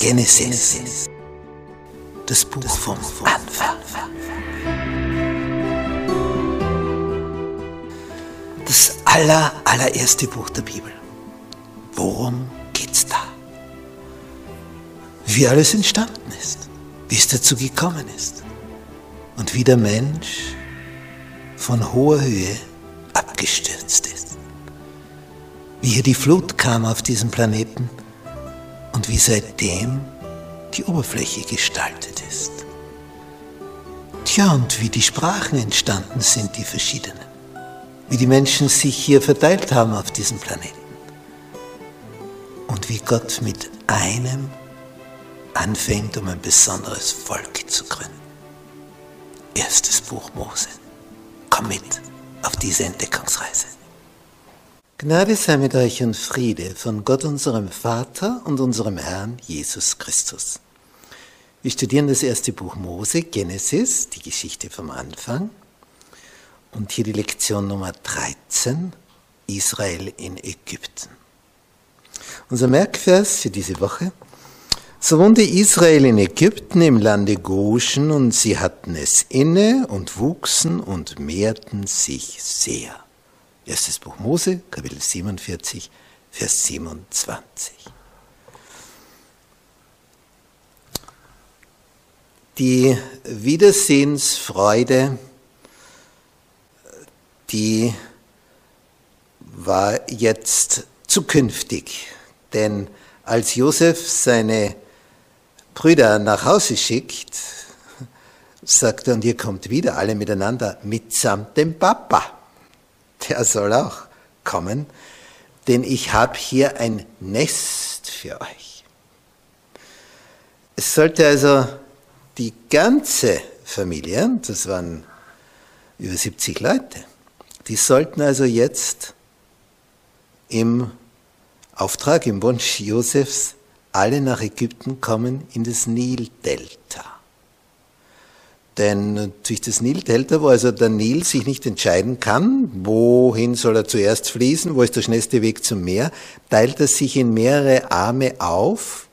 Genesis. Das Buch vom Anfang. Das aller, allererste Buch der Bibel. Worum geht's da? Wie alles entstanden ist, wie es dazu gekommen ist und wie der Mensch von hoher Höhe abgestürzt ist. Wie hier die Flut kam auf diesem Planeten und wie seitdem die Oberfläche gestaltet ist. Tja, und wie die Sprachen entstanden sind, die verschiedenen. Wie die Menschen sich hier verteilt haben auf diesem Planeten. Und wie Gott mit einem anfängt, um ein besonderes Volk zu gründen. Erstes Buch Mose. Komm mit auf diese Entdeckungsreise. Gnade sei mit euch und Friede von Gott unserem Vater und unserem Herrn Jesus Christus. Wir studieren das erste Buch Mose, Genesis, die Geschichte vom Anfang. Und hier die Lektion Nummer 13, Israel in Ägypten. Unser Merkvers für diese Woche. So wohnte Israel in Ägypten im Lande Goshen und sie hatten es inne und wuchsen und mehrten sich sehr. Erstes Buch Mose, Kapitel 47, Vers 27. Die Wiedersehensfreude, die war jetzt zukünftig, denn als Josef seine Brüder nach Hause schickt, sagt er, und ihr kommt wieder alle miteinander mitsamt dem Papa der soll auch kommen, denn ich habe hier ein Nest für euch. Es sollte also die ganze Familie, das waren über 70 Leute, die sollten also jetzt im Auftrag, im Wunsch Josefs, alle nach Ägypten kommen in das Nildelta. Denn durch das Nildelta, wo also der Nil sich nicht entscheiden kann, wohin soll er zuerst fließen, wo ist der schnellste Weg zum Meer, teilt er sich in mehrere Arme auf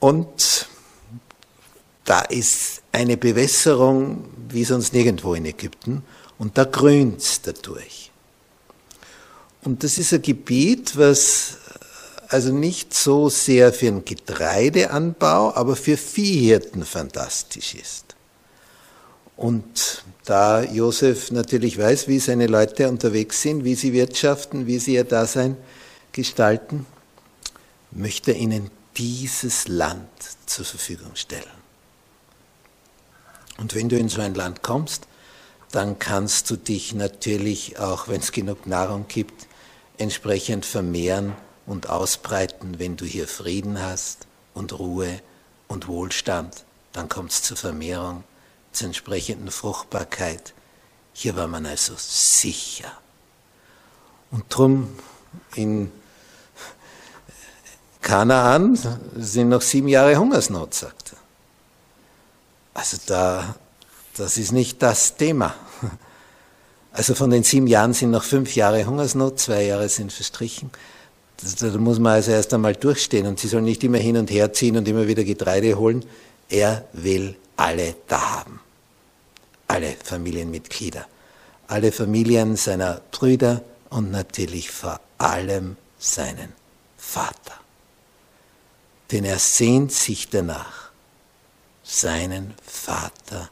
und da ist eine Bewässerung wie sonst nirgendwo in Ägypten und da grünt es dadurch. Und das ist ein Gebiet, was also nicht so sehr für den Getreideanbau, aber für Viehhirten fantastisch ist. Und da Josef natürlich weiß, wie seine Leute unterwegs sind, wie sie wirtschaften, wie sie ihr Dasein gestalten, möchte er ihnen dieses Land zur Verfügung stellen. Und wenn du in so ein Land kommst, dann kannst du dich natürlich, auch wenn es genug Nahrung gibt, entsprechend vermehren und ausbreiten, wenn du hier Frieden hast und Ruhe und Wohlstand. Dann kommt es zur Vermehrung, zur entsprechenden Fruchtbarkeit. Hier war man also sicher. Und drum in Kanaan sind noch sieben Jahre Hungersnot, sagt er. Also da, das ist nicht das Thema. Also von den sieben Jahren sind noch fünf Jahre Hungersnot, zwei Jahre sind verstrichen. Da muss man also erst einmal durchstehen und sie sollen nicht immer hin und her ziehen und immer wieder Getreide holen. Er will alle da haben. Alle Familienmitglieder. Alle Familien seiner Brüder und natürlich vor allem seinen Vater. Denn er sehnt sich danach, seinen Vater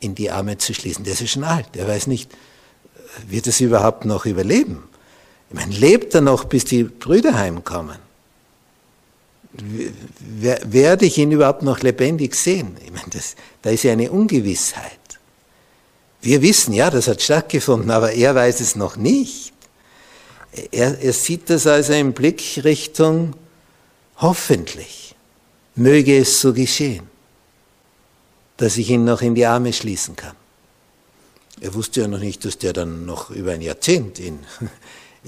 in die Arme zu schließen. Der ist ja schon alt, er weiß nicht, wird es überhaupt noch überleben? Ich meine, lebt er noch, bis die Brüder heimkommen? Werde ich ihn überhaupt noch lebendig sehen? Ich meine, das, da ist ja eine Ungewissheit. Wir wissen, ja, das hat stattgefunden, aber er weiß es noch nicht. Er, er sieht das also im Blick Richtung hoffentlich. Möge es so geschehen, dass ich ihn noch in die Arme schließen kann. Er wusste ja noch nicht, dass der dann noch über ein Jahrzehnt in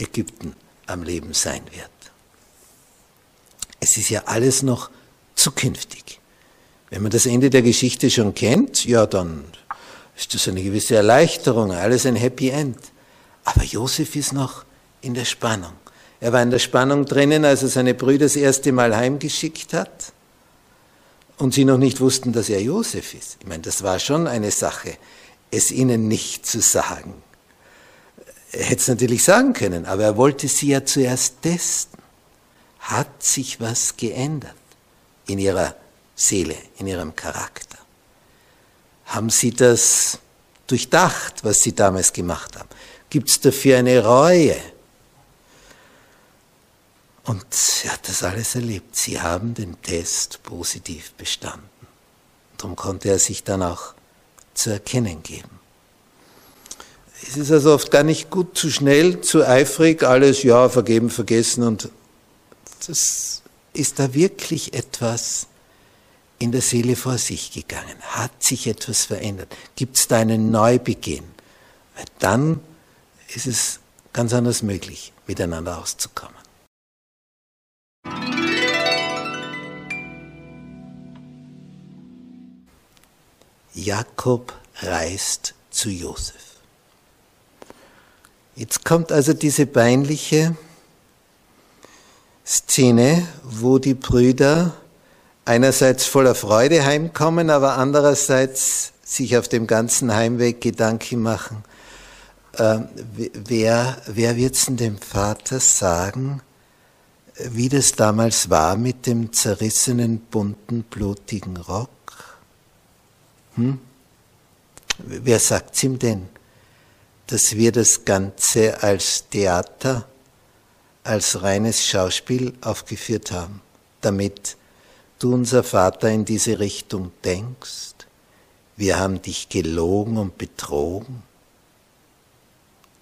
Ägypten am Leben sein wird. Es ist ja alles noch zukünftig. Wenn man das Ende der Geschichte schon kennt, ja, dann ist das eine gewisse Erleichterung, alles ein Happy End. Aber Josef ist noch in der Spannung. Er war in der Spannung drinnen, als er seine Brüder das erste Mal heimgeschickt hat und sie noch nicht wussten, dass er Josef ist. Ich meine, das war schon eine Sache, es ihnen nicht zu sagen. Er hätte es natürlich sagen können, aber er wollte sie ja zuerst testen. Hat sich was geändert in ihrer Seele, in ihrem Charakter? Haben sie das durchdacht, was sie damals gemacht haben? Gibt es dafür eine Reue? Und er hat das alles erlebt. Sie haben den Test positiv bestanden. Darum konnte er sich dann auch zu erkennen geben. Es ist also oft gar nicht gut, zu schnell, zu eifrig, alles, ja, vergeben, vergessen. Und das ist da wirklich etwas in der Seele vor sich gegangen? Hat sich etwas verändert? Gibt es da einen Neubeginn? Weil dann ist es ganz anders möglich, miteinander auszukommen. Jakob reist zu Josef. Jetzt kommt also diese peinliche Szene, wo die Brüder einerseits voller Freude heimkommen, aber andererseits sich auf dem ganzen Heimweg Gedanken machen, äh, wer, wer wird's denn dem Vater sagen, wie das damals war mit dem zerrissenen, bunten, blutigen Rock? Hm? Wer sagt's ihm denn, dass wir das Ganze als Theater, als reines Schauspiel aufgeführt haben, damit du, unser Vater, in diese Richtung denkst? Wir haben dich gelogen und betrogen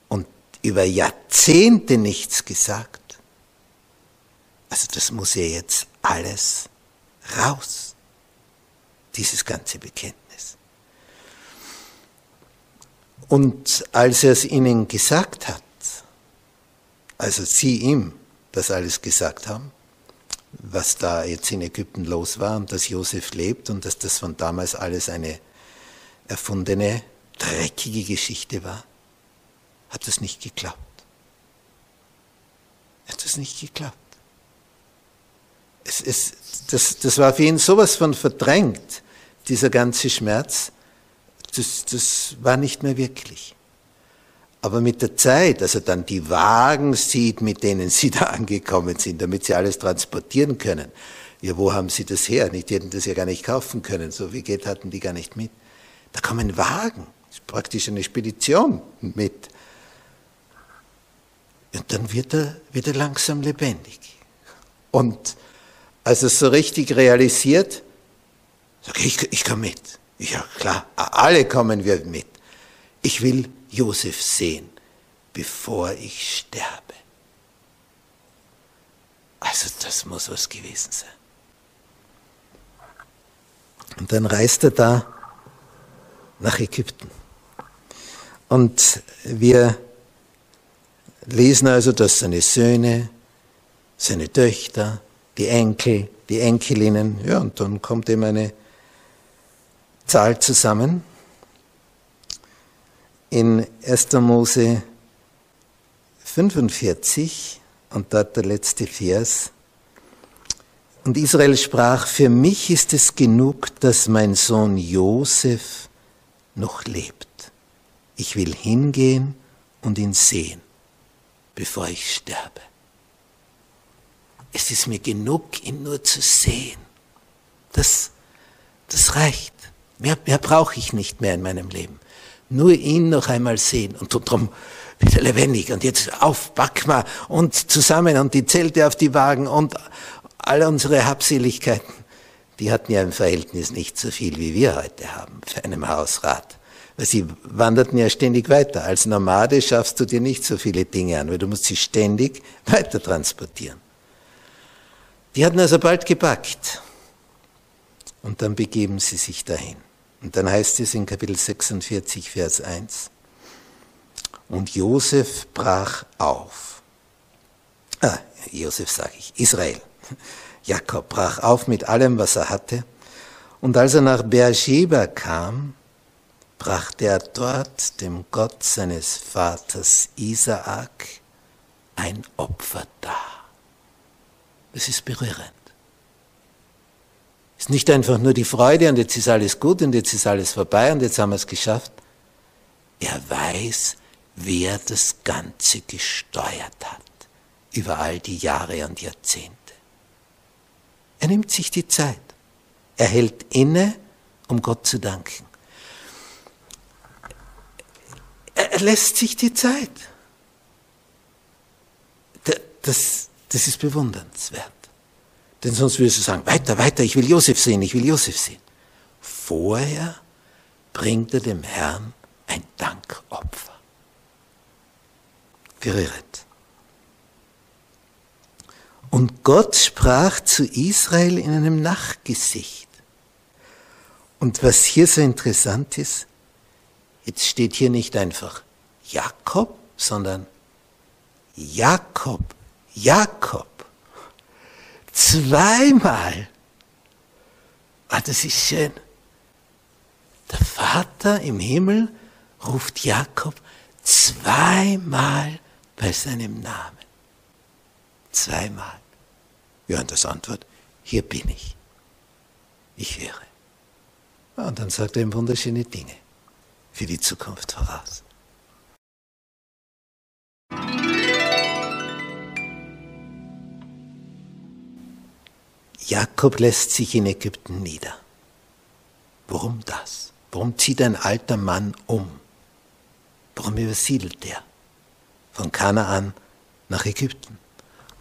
und über Jahrzehnte nichts gesagt. Also das muss ja jetzt alles raus, dieses ganze Bekenntnis. Und als er es ihnen gesagt hat, also sie ihm das alles gesagt haben, was da jetzt in Ägypten los war und dass Josef lebt und dass das von damals alles eine erfundene, dreckige Geschichte war, hat es nicht geklappt. Hat es nicht geklappt. Es, es, das, das war für ihn sowas von verdrängt, dieser ganze Schmerz, das, das war nicht mehr wirklich. Aber mit der Zeit, also dann die Wagen sieht, mit denen sie da angekommen sind, damit sie alles transportieren können. Ja, wo haben sie das her? Die hätten das ja gar nicht kaufen können. So viel Geld hatten die gar nicht mit. Da kommen Wagen. Das ist praktisch eine Spedition mit. Und dann wird er, wird er langsam lebendig. Und als er es so richtig realisiert, sage ich, ich komme mit. Ja klar, alle kommen wir mit. Ich will Josef sehen, bevor ich sterbe. Also das muss was gewesen sein. Und dann reist er da nach Ägypten. Und wir lesen also, dass seine Söhne, seine Töchter, die Enkel, die Enkelinnen, ja, und dann kommt ihm eine Zahl zusammen. In 1. Mose 45 und dort der letzte Vers. Und Israel sprach, für mich ist es genug, dass mein Sohn Josef noch lebt. Ich will hingehen und ihn sehen, bevor ich sterbe. Es ist mir genug, ihn nur zu sehen. Das, das reicht. Mehr, mehr brauche ich nicht mehr in meinem Leben. Nur ihn noch einmal sehen und darum wieder lebendig und jetzt auf, back mal und zusammen und die Zelte auf die Wagen und all unsere Habseligkeiten. Die hatten ja im Verhältnis nicht so viel, wie wir heute haben für einen Hausrat. Weil sie wanderten ja ständig weiter. Als Nomade schaffst du dir nicht so viele Dinge an, weil du musst sie ständig weiter transportieren. Die hatten also bald gepackt. Und dann begeben sie sich dahin. Und dann heißt es in Kapitel 46, Vers 1, und Josef brach auf. Ah, Josef sage ich, Israel. Jakob brach auf mit allem, was er hatte. Und als er nach Beersheba kam, brachte er dort dem Gott seines Vaters Isaak ein Opfer dar. Das ist berührend. Ist nicht einfach nur die Freude und jetzt ist alles gut und jetzt ist alles vorbei und jetzt haben wir es geschafft. Er weiß, wer das Ganze gesteuert hat über all die Jahre und Jahrzehnte. Er nimmt sich die Zeit. Er hält inne, um Gott zu danken. Er lässt sich die Zeit. Das, das ist bewundernswert. Denn sonst würdest du sagen, weiter, weiter, ich will Josef sehen, ich will Josef sehen. Vorher bringt er dem Herrn ein Dankopfer. Berührend. Und Gott sprach zu Israel in einem Nachgesicht. Und was hier so interessant ist, jetzt steht hier nicht einfach Jakob, sondern Jakob, Jakob. Zweimal. Ah, das ist schön. Der Vater im Himmel ruft Jakob zweimal bei seinem Namen. Zweimal. Ja, und das Antwort, hier bin ich. Ich höre. Und dann sagt er ihm wunderschöne Dinge für die Zukunft voraus. Jakob lässt sich in Ägypten nieder. Warum das? Warum zieht ein alter Mann um? Warum übersiedelt er von Kanaan nach Ägypten?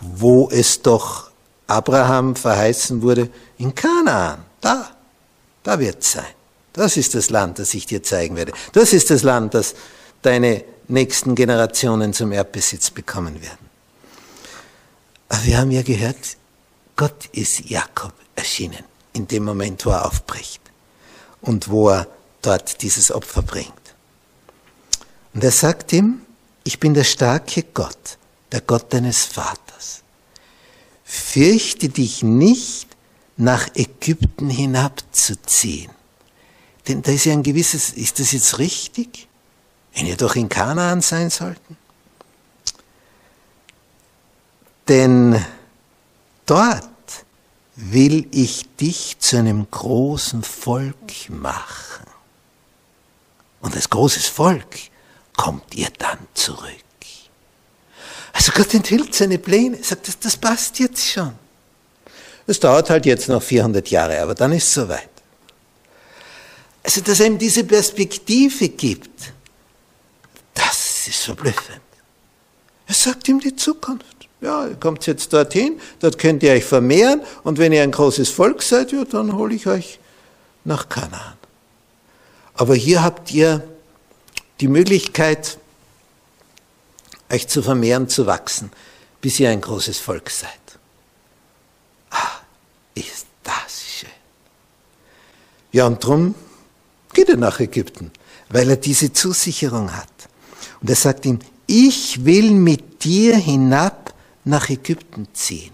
Wo es doch Abraham verheißen wurde, in Kanaan, da, da wird es sein. Das ist das Land, das ich dir zeigen werde. Das ist das Land, das deine nächsten Generationen zum Erbbesitz bekommen werden. Aber wir haben ja gehört, Gott ist Jakob erschienen, in dem Moment, wo er aufbricht und wo er dort dieses Opfer bringt. Und er sagt ihm, ich bin der starke Gott, der Gott deines Vaters. Fürchte dich nicht, nach Ägypten hinabzuziehen. Denn da ist ja ein gewisses, ist das jetzt richtig? Wenn ihr doch in Kanaan sein sollten? Denn dort will ich dich zu einem großen Volk machen. Und als großes Volk kommt ihr dann zurück. Also Gott enthüllt seine Pläne, sagt, das, das passt jetzt schon. Es dauert halt jetzt noch 400 Jahre, aber dann ist es soweit. Also, dass er ihm diese Perspektive gibt, das ist verblüffend. Er sagt ihm die Zukunft. Ja, ihr kommt jetzt dorthin, dort könnt ihr euch vermehren und wenn ihr ein großes Volk seid, ja, dann hole ich euch nach Kanaan. Aber hier habt ihr die Möglichkeit, euch zu vermehren, zu wachsen, bis ihr ein großes Volk seid. Ah, ist das schön. Ja, und drum geht er nach Ägypten, weil er diese Zusicherung hat. Und er sagt ihm, ich will mit dir hinab nach Ägypten ziehen.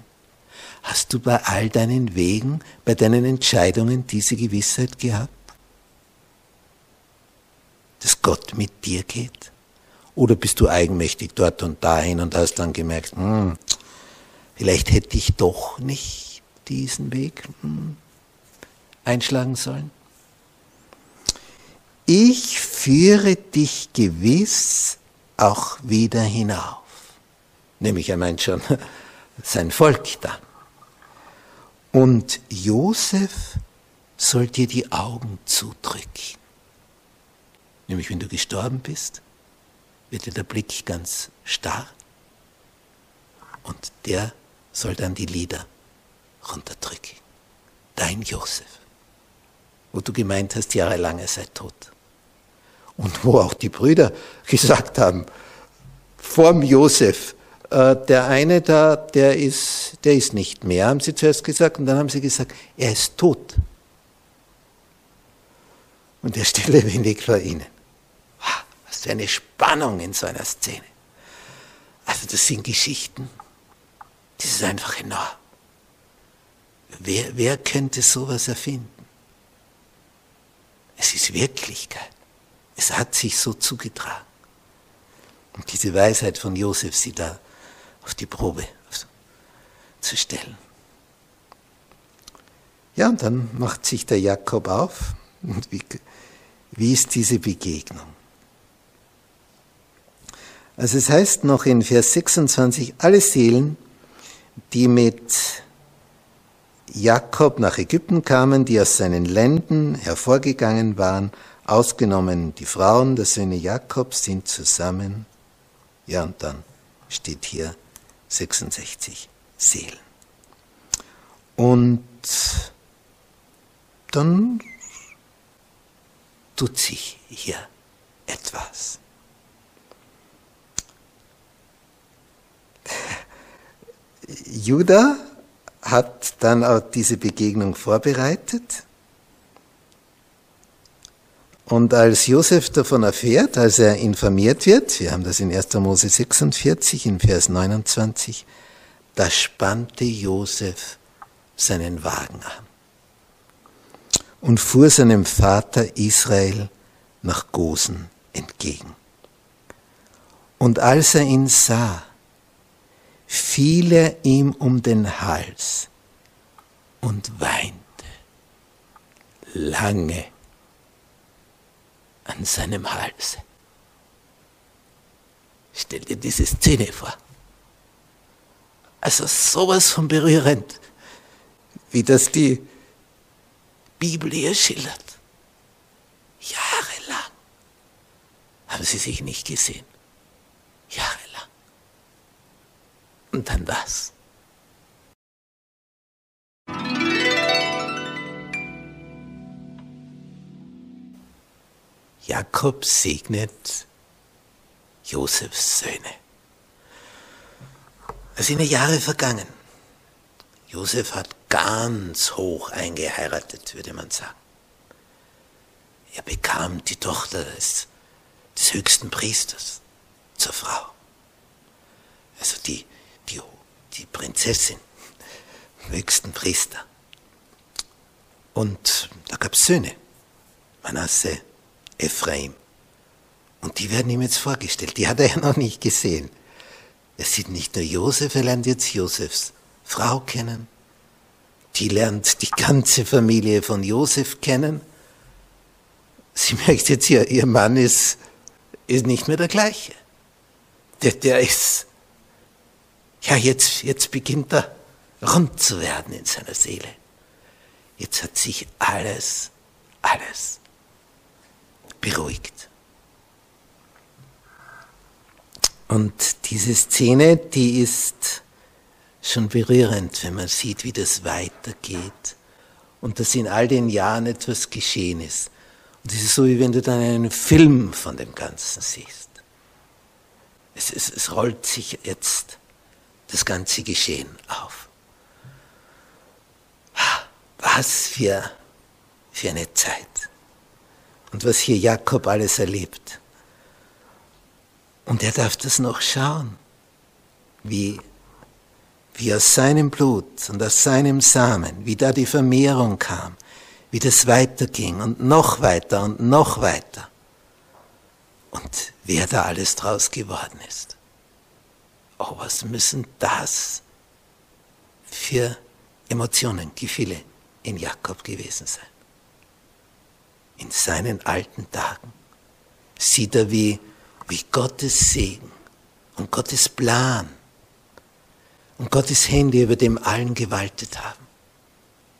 Hast du bei all deinen Wegen, bei deinen Entscheidungen diese Gewissheit gehabt? Dass Gott mit dir geht? Oder bist du eigenmächtig dort und dahin und hast dann gemerkt, hm, vielleicht hätte ich doch nicht diesen Weg hm, einschlagen sollen? Ich führe dich gewiss auch wieder hinauf nämlich er meint schon sein Volk dann. Und Josef soll dir die Augen zudrücken. Nämlich wenn du gestorben bist, wird dir der Blick ganz starr und der soll dann die Lieder runterdrücken. Dein Josef, wo du gemeint hast, jahrelang er sei tot. Und wo auch die Brüder gesagt haben, vorm Josef, der eine da, der ist, der ist nicht mehr, haben sie zuerst gesagt, und dann haben sie gesagt, er ist tot. Und er steht lebendig vor ihnen. Was für eine Spannung in so einer Szene. Also das sind Geschichten, das ist einfach enorm. Wer, wer könnte sowas erfinden? Es ist Wirklichkeit. Es hat sich so zugetragen. Und diese Weisheit von Josef, sie da auf die Probe zu stellen. Ja, und dann macht sich der Jakob auf. Und wie, wie ist diese Begegnung? Also es heißt noch in Vers 26, alle Seelen, die mit Jakob nach Ägypten kamen, die aus seinen Ländern hervorgegangen waren, ausgenommen die Frauen der Söhne Jakobs, sind zusammen. Ja, und dann steht hier 66 Seelen. Und dann tut sich hier etwas. Judah hat dann auch diese Begegnung vorbereitet. Und als Josef davon erfährt, als er informiert wird, wir haben das in 1. Mose 46 in Vers 29, da spannte Josef seinen Wagen an und fuhr seinem Vater Israel nach Gosen entgegen. Und als er ihn sah, fiel er ihm um den Hals und weinte lange an seinem Hals. Stell dir diese Szene vor. Also sowas von berührend, wie das die Bibel hier schildert. Jahrelang haben sie sich nicht gesehen. Jahrelang. Und dann das. Jakob segnet Josefs Söhne. Es sind Jahre vergangen. Josef hat ganz hoch eingeheiratet, würde man sagen. Er bekam die Tochter des, des höchsten Priesters zur Frau. Also die, die, die Prinzessin, höchsten Priester. Und da gab es Söhne, Manasse, Ephraim. Und die werden ihm jetzt vorgestellt. Die hat er ja noch nicht gesehen. Er sieht nicht nur Josef, er lernt jetzt Josefs Frau kennen. Die lernt die ganze Familie von Josef kennen. Sie merkt jetzt, ihr, ihr Mann ist, ist nicht mehr der gleiche. Der, der ist, ja, jetzt, jetzt beginnt er rund zu werden in seiner Seele. Jetzt hat sich alles, alles beruhigt. Und diese Szene, die ist schon berührend, wenn man sieht, wie das weitergeht und dass in all den Jahren etwas geschehen ist. Und es ist so, wie wenn du dann einen Film von dem Ganzen siehst. Es, es, es rollt sich jetzt das ganze Geschehen auf. Was für, für eine Zeit. Und was hier Jakob alles erlebt. Und er darf das noch schauen, wie, wie aus seinem Blut und aus seinem Samen, wie da die Vermehrung kam, wie das weiterging und noch weiter und noch weiter. Und wer da alles draus geworden ist. Oh, was müssen das für Emotionen, Gefühle in Jakob gewesen sein? In seinen alten Tagen sieht er, wie wie Gottes Segen und Gottes Plan und Gottes Hände über dem allen gewaltet haben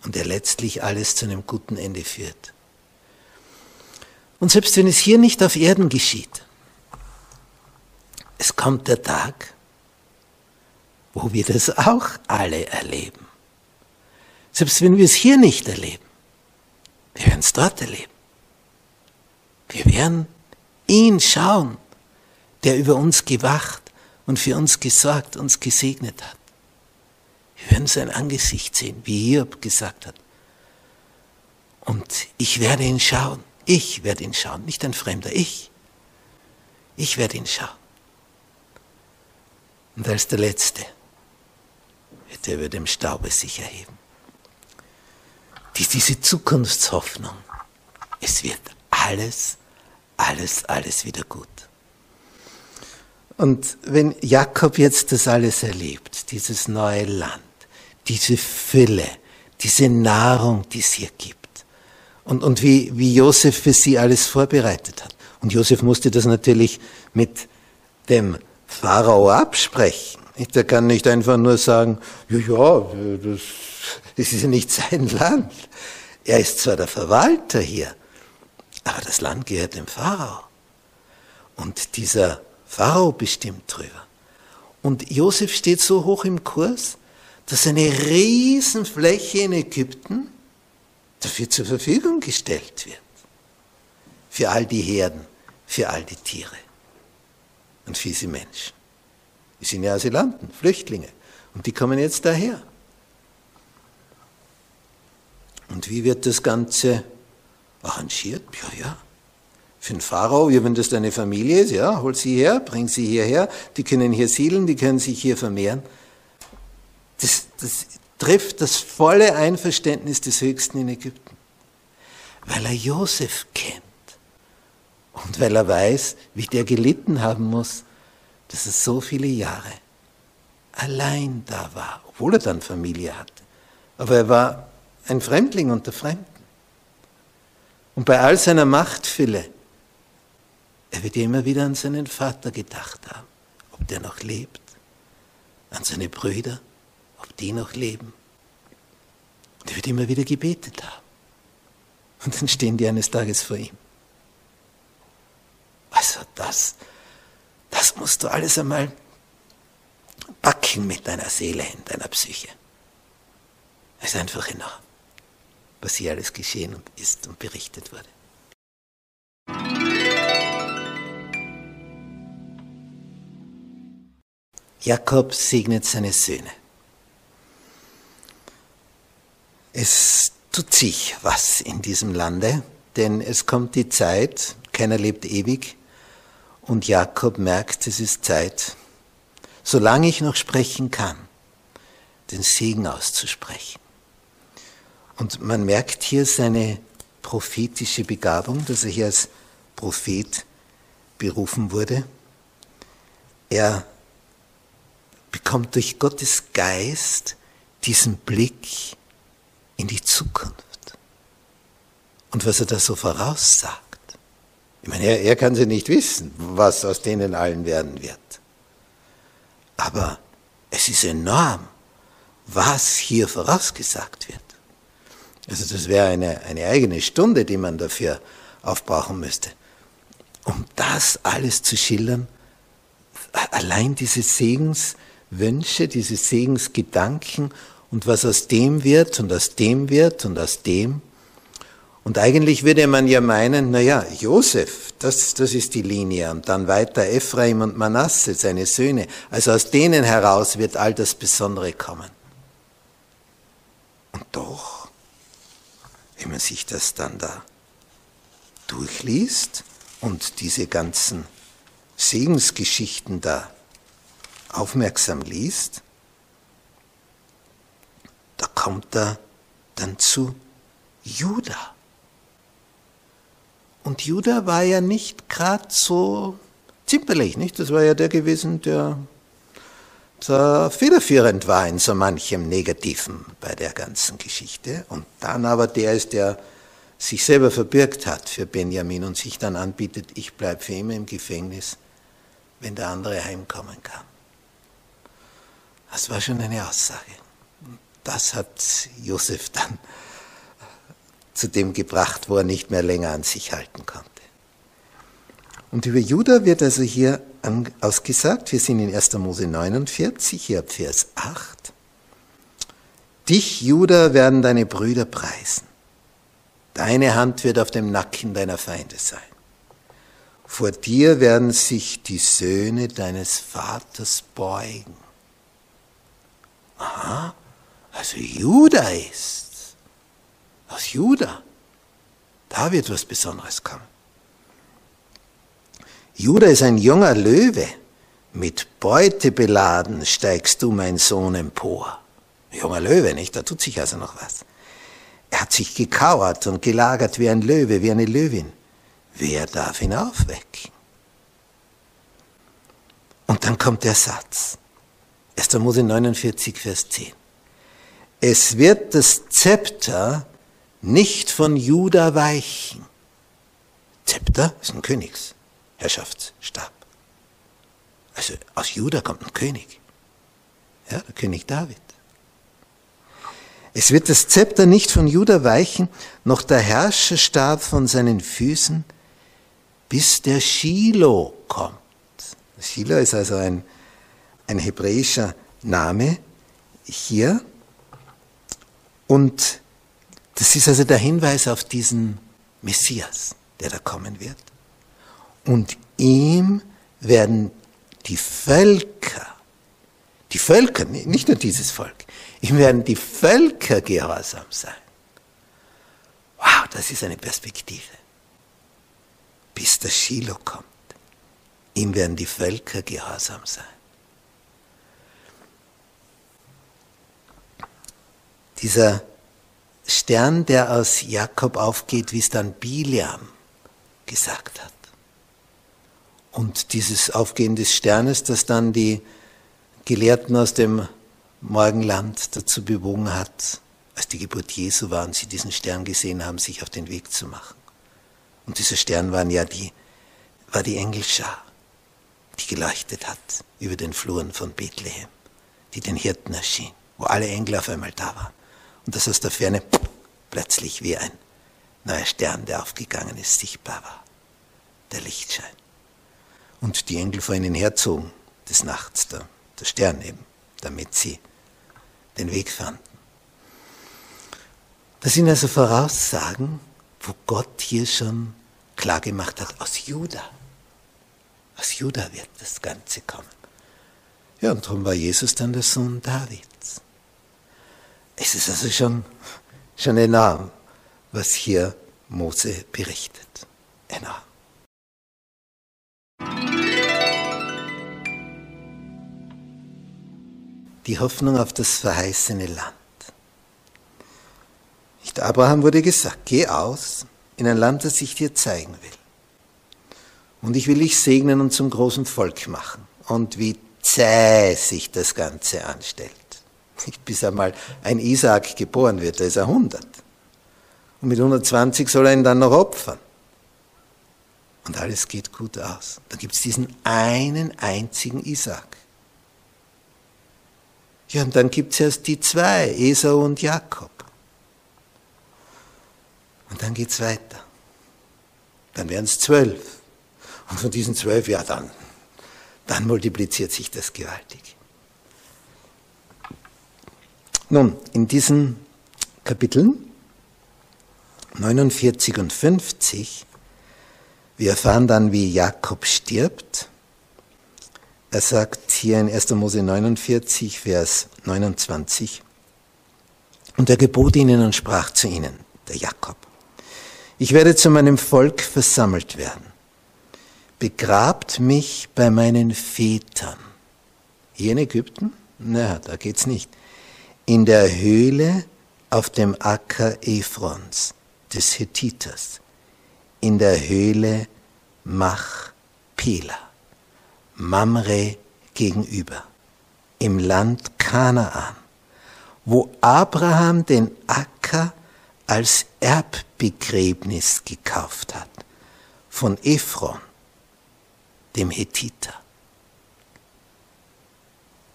und er letztlich alles zu einem guten Ende führt. Und selbst wenn es hier nicht auf Erden geschieht, es kommt der Tag, wo wir das auch alle erleben. Selbst wenn wir es hier nicht erleben, wir werden es dort erleben. Wir werden ihn schauen der über uns gewacht und für uns gesorgt, uns gesegnet hat. Wir werden sein Angesicht sehen, wie Hiob gesagt hat. Und ich werde ihn schauen. Ich werde ihn schauen, nicht ein Fremder, ich. Ich werde ihn schauen. Und als der Letzte wird er über dem Staube sich erheben. Die, diese Zukunftshoffnung, es wird alles, alles, alles wieder gut. Und wenn Jakob jetzt das alles erlebt, dieses neue Land, diese Fülle, diese Nahrung, die es hier gibt, und, und wie, wie Josef für sie alles vorbereitet hat. Und Josef musste das natürlich mit dem Pharao absprechen. Der kann nicht einfach nur sagen, ja, ja, das, das ist ja nicht sein Land. Er ist zwar der Verwalter hier, aber das Land gehört dem Pharao. Und dieser Pharao bestimmt drüber. Und Josef steht so hoch im Kurs, dass eine Riesenfläche in Ägypten dafür zur Verfügung gestellt wird. Für all die Herden, für all die Tiere und für diese Menschen. Die sind ja Asylanten, Flüchtlinge. Und die kommen jetzt daher. Und wie wird das Ganze arrangiert? Ja, ja. Für den Pharao, wie wenn das deine Familie ist, ja, hol sie her, bring sie hierher, die können hier siedeln, die können sich hier vermehren. Das, das trifft das volle Einverständnis des Höchsten in Ägypten, weil er Josef kennt und weil er weiß, wie der gelitten haben muss, dass er so viele Jahre allein da war, obwohl er dann Familie hatte. Aber er war ein Fremdling unter Fremden. Und bei all seiner Machtfülle, er wird immer wieder an seinen Vater gedacht haben, ob der noch lebt, an seine Brüder, ob die noch leben. Und er wird immer wieder gebetet haben. Und dann stehen die eines Tages vor ihm. Also das, das musst du alles einmal backen mit deiner Seele, in deiner Psyche. Es ist einfach enorm, was hier alles geschehen und ist und berichtet wurde. Jakob segnet seine Söhne. Es tut sich was in diesem Lande, denn es kommt die Zeit, keiner lebt ewig, und Jakob merkt, es ist Zeit, solange ich noch sprechen kann, den Segen auszusprechen. Und man merkt hier seine prophetische Begabung, dass er hier als Prophet berufen wurde. Er bekommt durch Gottes Geist diesen Blick in die Zukunft. Und was er da so voraussagt. Ich meine, er, er kann sie nicht wissen, was aus denen allen werden wird. Aber es ist enorm, was hier vorausgesagt wird. Also das wäre eine, eine eigene Stunde, die man dafür aufbrauchen müsste. Um das alles zu schildern, allein diese Segenswünsche, diese Segensgedanken und was aus dem wird und aus dem wird und aus dem. Und eigentlich würde man ja meinen, naja, Josef, das, das ist die Linie und dann weiter Ephraim und Manasse, seine Söhne. Also aus denen heraus wird all das Besondere kommen. Und doch, wenn man sich das dann da durchliest und diese ganzen Segensgeschichten da aufmerksam liest, da kommt er dann zu Judah. Und Judah war ja nicht gerade so zimperlich, nicht? Das war ja der gewesen, der da federführend war in so manchem Negativen bei der ganzen Geschichte. Und dann aber der ist, der sich selber verbürgt hat für Benjamin und sich dann anbietet, ich bleibe für immer im Gefängnis, wenn der andere heimkommen kann. Das war schon eine Aussage das hat Josef dann zu dem gebracht, wo er nicht mehr länger an sich halten konnte. Und über Judah wird also hier ausgesagt, wir sind in 1. Mose 49, hier ab Vers 8. Dich, Judah, werden deine Brüder preisen. Deine Hand wird auf dem Nacken deiner Feinde sein. Vor dir werden sich die Söhne deines Vaters beugen. Aha, also Juda ist. Aus Juda. Da wird was Besonderes kommen. Juda ist ein junger Löwe. Mit Beute beladen steigst du, mein Sohn, empor. Junger Löwe, nicht? Da tut sich also noch was. Er hat sich gekauert und gelagert wie ein Löwe, wie eine Löwin. Wer darf ihn aufwecken? Und dann kommt der Satz. 1. Mose 49, Vers 10. Es wird das Zepter nicht von Juda weichen. Zepter ist ein Königsherrschaftsstab. Also aus Juda kommt ein König. Ja, der König David. Es wird das Zepter nicht von Juda weichen, noch der Herrscherstab von seinen Füßen, bis der Shiloh kommt. Shiloh ist also ein, ein hebräischer Name hier. Und das ist also der Hinweis auf diesen Messias, der da kommen wird. Und ihm werden die Völker, die Völker, nicht nur dieses Volk, ihm werden die Völker gehorsam sein. Wow, das ist eine Perspektive. Bis der Shiloh kommt, ihm werden die Völker gehorsam sein. Dieser Stern, der aus Jakob aufgeht, wie es dann Biliam gesagt hat. Und dieses Aufgehen des Sternes, das dann die Gelehrten aus dem Morgenland dazu bewogen hat, als die Geburt Jesu war und sie diesen Stern gesehen haben, sich auf den Weg zu machen. Und dieser Stern waren ja die, war die Engelschar, die geleuchtet hat über den Fluren von Bethlehem, die den Hirten erschien, wo alle Engel auf einmal da waren. Und das aus der Ferne plötzlich wie ein neuer Stern, der aufgegangen ist, sichtbar war. Der Lichtschein. Und die Engel vor ihnen herzogen, des Nachts, der, der Stern eben, damit sie den Weg fanden. Das sind also Voraussagen, wo Gott hier schon klar gemacht hat, aus Juda. Aus Juda wird das Ganze kommen. Ja, und darum war Jesus dann der Sohn Davids. Es ist also schon, schon enorm, was hier Mose berichtet. Enorm. Die Hoffnung auf das verheißene Land. Nicht Abraham wurde gesagt, geh aus in ein Land, das ich dir zeigen will. Und ich will dich segnen und zum großen Volk machen. Und wie zäh sich das Ganze anstellt. Nicht bis einmal ein Isaak geboren wird, da ist er 100. Und mit 120 soll er ihn dann noch opfern. Und alles geht gut aus. Da gibt es diesen einen einzigen Isaak. Ja, und dann gibt es erst die zwei, Esau und Jakob. Und dann geht es weiter. Dann werden es zwölf. Und von diesen zwölf, ja, dann, dann multipliziert sich das gewaltig. Nun, in diesen Kapiteln 49 und 50, wir erfahren dann, wie Jakob stirbt. Er sagt hier in 1. Mose 49, Vers 29, und er gebot ihnen und sprach zu ihnen, der Jakob, ich werde zu meinem Volk versammelt werden. Begrabt mich bei meinen Vätern. Hier in Ägypten? Na, da geht's nicht. In der Höhle auf dem Acker Ephrons, des Hethiters. In der Höhle Machpela. Mamre gegenüber. Im Land Kanaan. Wo Abraham den Acker als Erbbegräbnis gekauft hat von Ephron, dem Hethiter.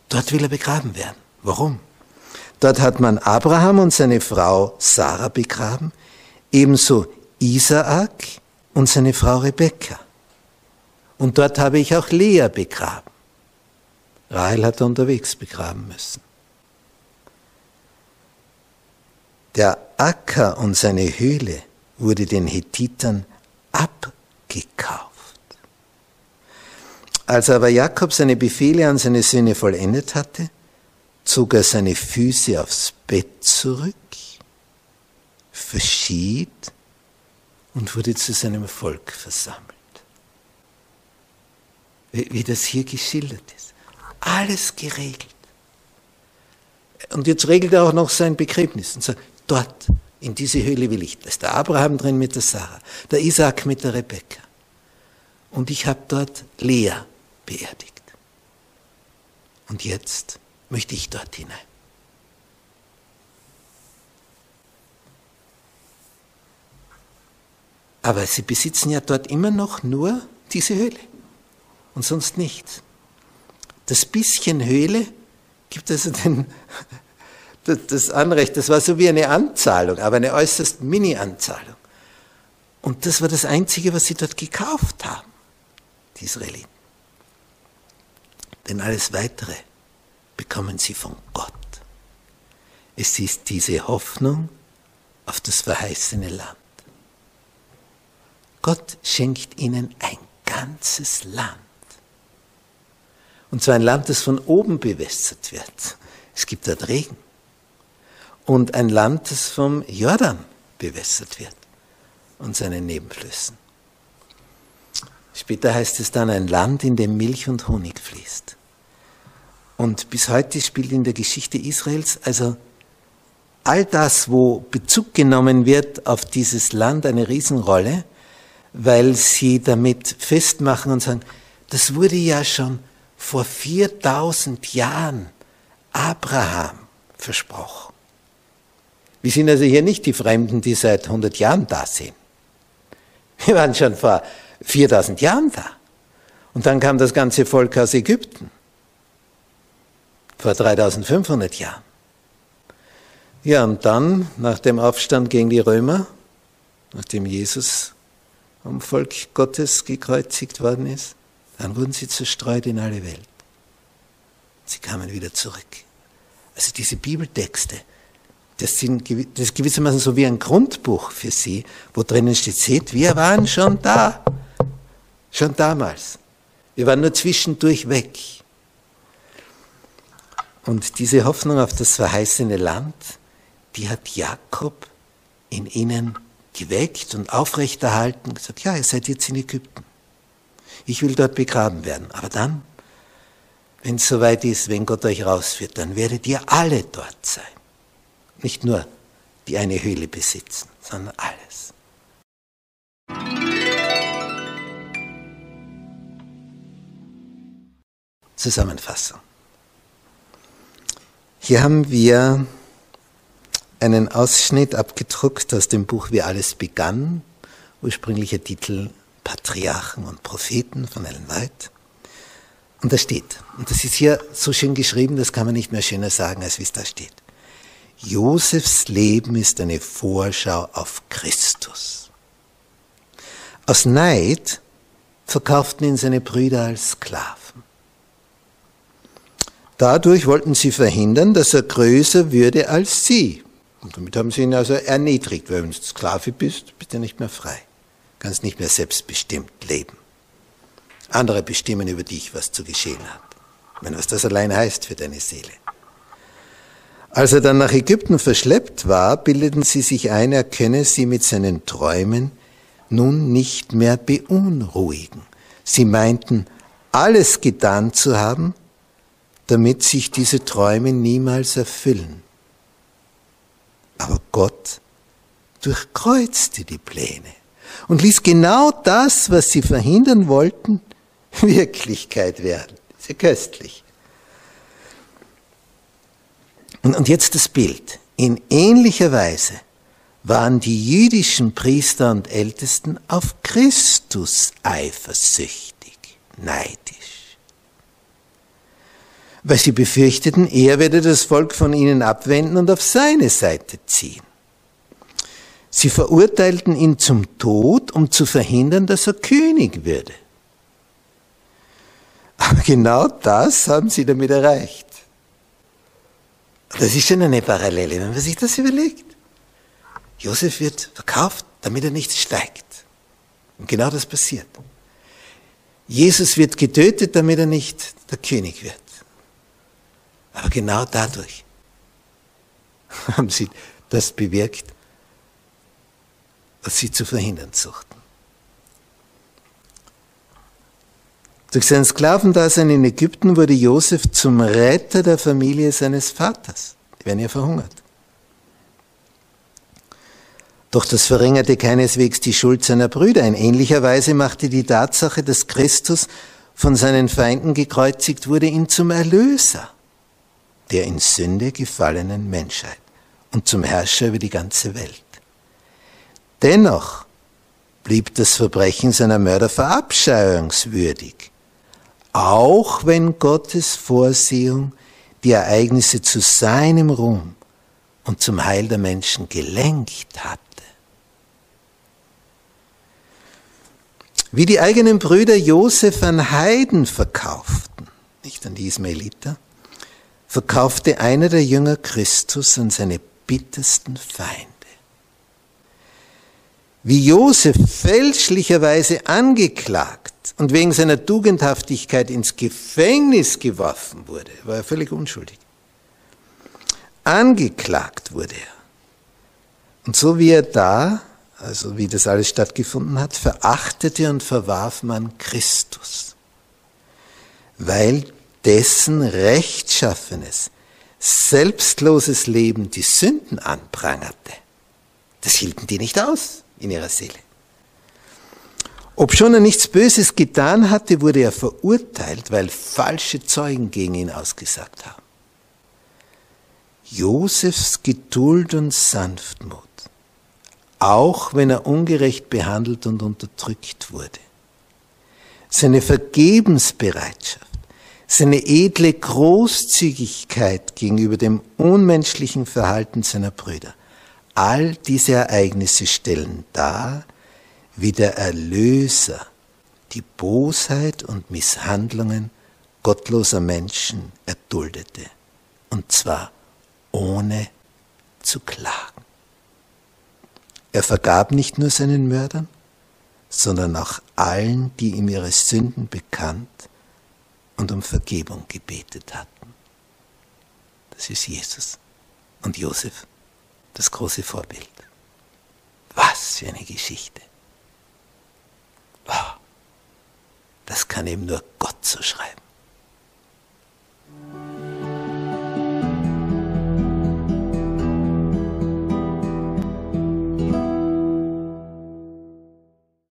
Dort will er begraben werden. Warum? Dort hat man Abraham und seine Frau Sarah begraben, ebenso Isaak und seine Frau Rebekka. Und dort habe ich auch Lea begraben. Rahel hat er unterwegs begraben müssen. Der Acker und seine Höhle wurde den Hethitern abgekauft. Als aber Jakob seine Befehle an seine Söhne vollendet hatte, zog er seine Füße aufs Bett zurück, verschied und wurde zu seinem Volk versammelt. Wie das hier geschildert ist. Alles geregelt. Und jetzt regelt er auch noch sein Begräbnis und sagt, Dort, in diese Höhle will ich. Da ist der Abraham drin mit der Sarah, der Isaac mit der Rebekka. Und ich habe dort Lea beerdigt. Und jetzt möchte ich dort hinein. Aber sie besitzen ja dort immer noch nur diese Höhle und sonst nichts. Das bisschen Höhle gibt also den, das Anrecht, das war so wie eine Anzahlung, aber eine äußerst Mini-Anzahlung. Und das war das Einzige, was sie dort gekauft haben, die Israeliten. Denn alles Weitere bekommen sie von Gott. Es ist diese Hoffnung auf das verheißene Land. Gott schenkt ihnen ein ganzes Land. Und zwar ein Land, das von oben bewässert wird. Es gibt dort Regen. Und ein Land, das vom Jordan bewässert wird und seinen Nebenflüssen. Später heißt es dann ein Land, in dem Milch und Honig fließt. Und bis heute spielt in der Geschichte Israels also all das, wo Bezug genommen wird auf dieses Land, eine Riesenrolle, weil sie damit festmachen und sagen, das wurde ja schon vor 4000 Jahren Abraham versprochen. Wir sind also hier nicht die Fremden, die seit 100 Jahren da sind. Wir waren schon vor 4000 Jahren da. Und dann kam das ganze Volk aus Ägypten. Vor 3500 Jahren. Ja, und dann, nach dem Aufstand gegen die Römer, nachdem Jesus am Volk Gottes gekreuzigt worden ist, dann wurden sie zerstreut in alle Welt. Sie kamen wieder zurück. Also diese Bibeltexte, das, sind, das ist gewissermaßen so wie ein Grundbuch für sie, wo drinnen steht, seht, wir waren schon da. Schon damals. Wir waren nur zwischendurch weg. Und diese Hoffnung auf das verheißene Land, die hat Jakob in ihnen geweckt und aufrechterhalten, gesagt, ja, ihr seid jetzt in Ägypten. Ich will dort begraben werden. Aber dann, wenn es soweit ist, wenn Gott euch rausführt, dann werdet ihr alle dort sein. Nicht nur die eine Höhle besitzen, sondern alles. Zusammenfassung. Hier haben wir einen Ausschnitt abgedruckt aus dem Buch Wie alles begann, ursprünglicher Titel Patriarchen und Propheten von Ellen White. Und da steht, und das ist hier so schön geschrieben, das kann man nicht mehr schöner sagen, als wie es da steht. Josefs Leben ist eine Vorschau auf Christus. Aus Neid verkauften ihn seine Brüder als Sklaven. Dadurch wollten sie verhindern, dass er größer würde als sie. Und damit haben sie ihn also erniedrigt, weil wenn du Sklave bist, bist du nicht mehr frei. Kannst nicht mehr selbstbestimmt leben. Andere bestimmen über dich, was zu geschehen hat. Wenn was das allein heißt für deine Seele. Als er dann nach Ägypten verschleppt war, bildeten sie sich ein, er könne sie mit seinen Träumen nun nicht mehr beunruhigen. Sie meinten, alles getan zu haben, damit sich diese Träume niemals erfüllen. Aber Gott durchkreuzte die Pläne und ließ genau das, was sie verhindern wollten, Wirklichkeit werden. Sehr köstlich. Und, und jetzt das Bild. In ähnlicher Weise waren die jüdischen Priester und Ältesten auf Christus eifersüchtig, neidisch. Weil sie befürchteten, er werde das Volk von ihnen abwenden und auf seine Seite ziehen. Sie verurteilten ihn zum Tod, um zu verhindern, dass er König würde. Aber genau das haben sie damit erreicht. Das ist schon eine Parallele, wenn man sich das überlegt. Josef wird verkauft, damit er nicht steigt. Und genau das passiert. Jesus wird getötet, damit er nicht der König wird. Aber genau dadurch haben sie das bewirkt, sie zu verhindern suchten. Durch sein Sklavendasein in Ägypten wurde Josef zum Retter der Familie seines Vaters. Die werden ja verhungert. Doch das verringerte keineswegs die Schuld seiner Brüder. In ähnlicher Weise machte die Tatsache, dass Christus von seinen Feinden gekreuzigt wurde, ihn zum Erlöser der in Sünde gefallenen Menschheit und zum Herrscher über die ganze Welt. Dennoch blieb das Verbrechen seiner Mörder verabscheuungswürdig, auch wenn Gottes Vorsehung die Ereignisse zu seinem Ruhm und zum Heil der Menschen gelenkt hatte. Wie die eigenen Brüder Josef an Heiden verkauften, nicht an die Ismaeliter, verkaufte einer der Jünger Christus an seine bittersten Feinde. Wie Josef fälschlicherweise angeklagt und wegen seiner Tugendhaftigkeit ins Gefängnis geworfen wurde, war er völlig unschuldig. Angeklagt wurde er. Und so wie er da, also wie das alles stattgefunden hat, verachtete und verwarf man Christus, weil dessen rechtschaffenes, selbstloses Leben die Sünden anprangerte. Das hielten die nicht aus in ihrer Seele. Obschon er nichts Böses getan hatte, wurde er verurteilt, weil falsche Zeugen gegen ihn ausgesagt haben. Josefs Geduld und Sanftmut, auch wenn er ungerecht behandelt und unterdrückt wurde, seine Vergebensbereitschaft, seine edle Großzügigkeit gegenüber dem unmenschlichen Verhalten seiner Brüder. All diese Ereignisse stellen dar, wie der Erlöser die Bosheit und Misshandlungen gottloser Menschen erduldete, und zwar ohne zu klagen. Er vergab nicht nur seinen Mördern, sondern auch allen, die ihm ihre Sünden bekannt und um Vergebung gebetet hatten. Das ist Jesus und Josef, das große Vorbild. Was für eine Geschichte. Das kann eben nur Gott so schreiben.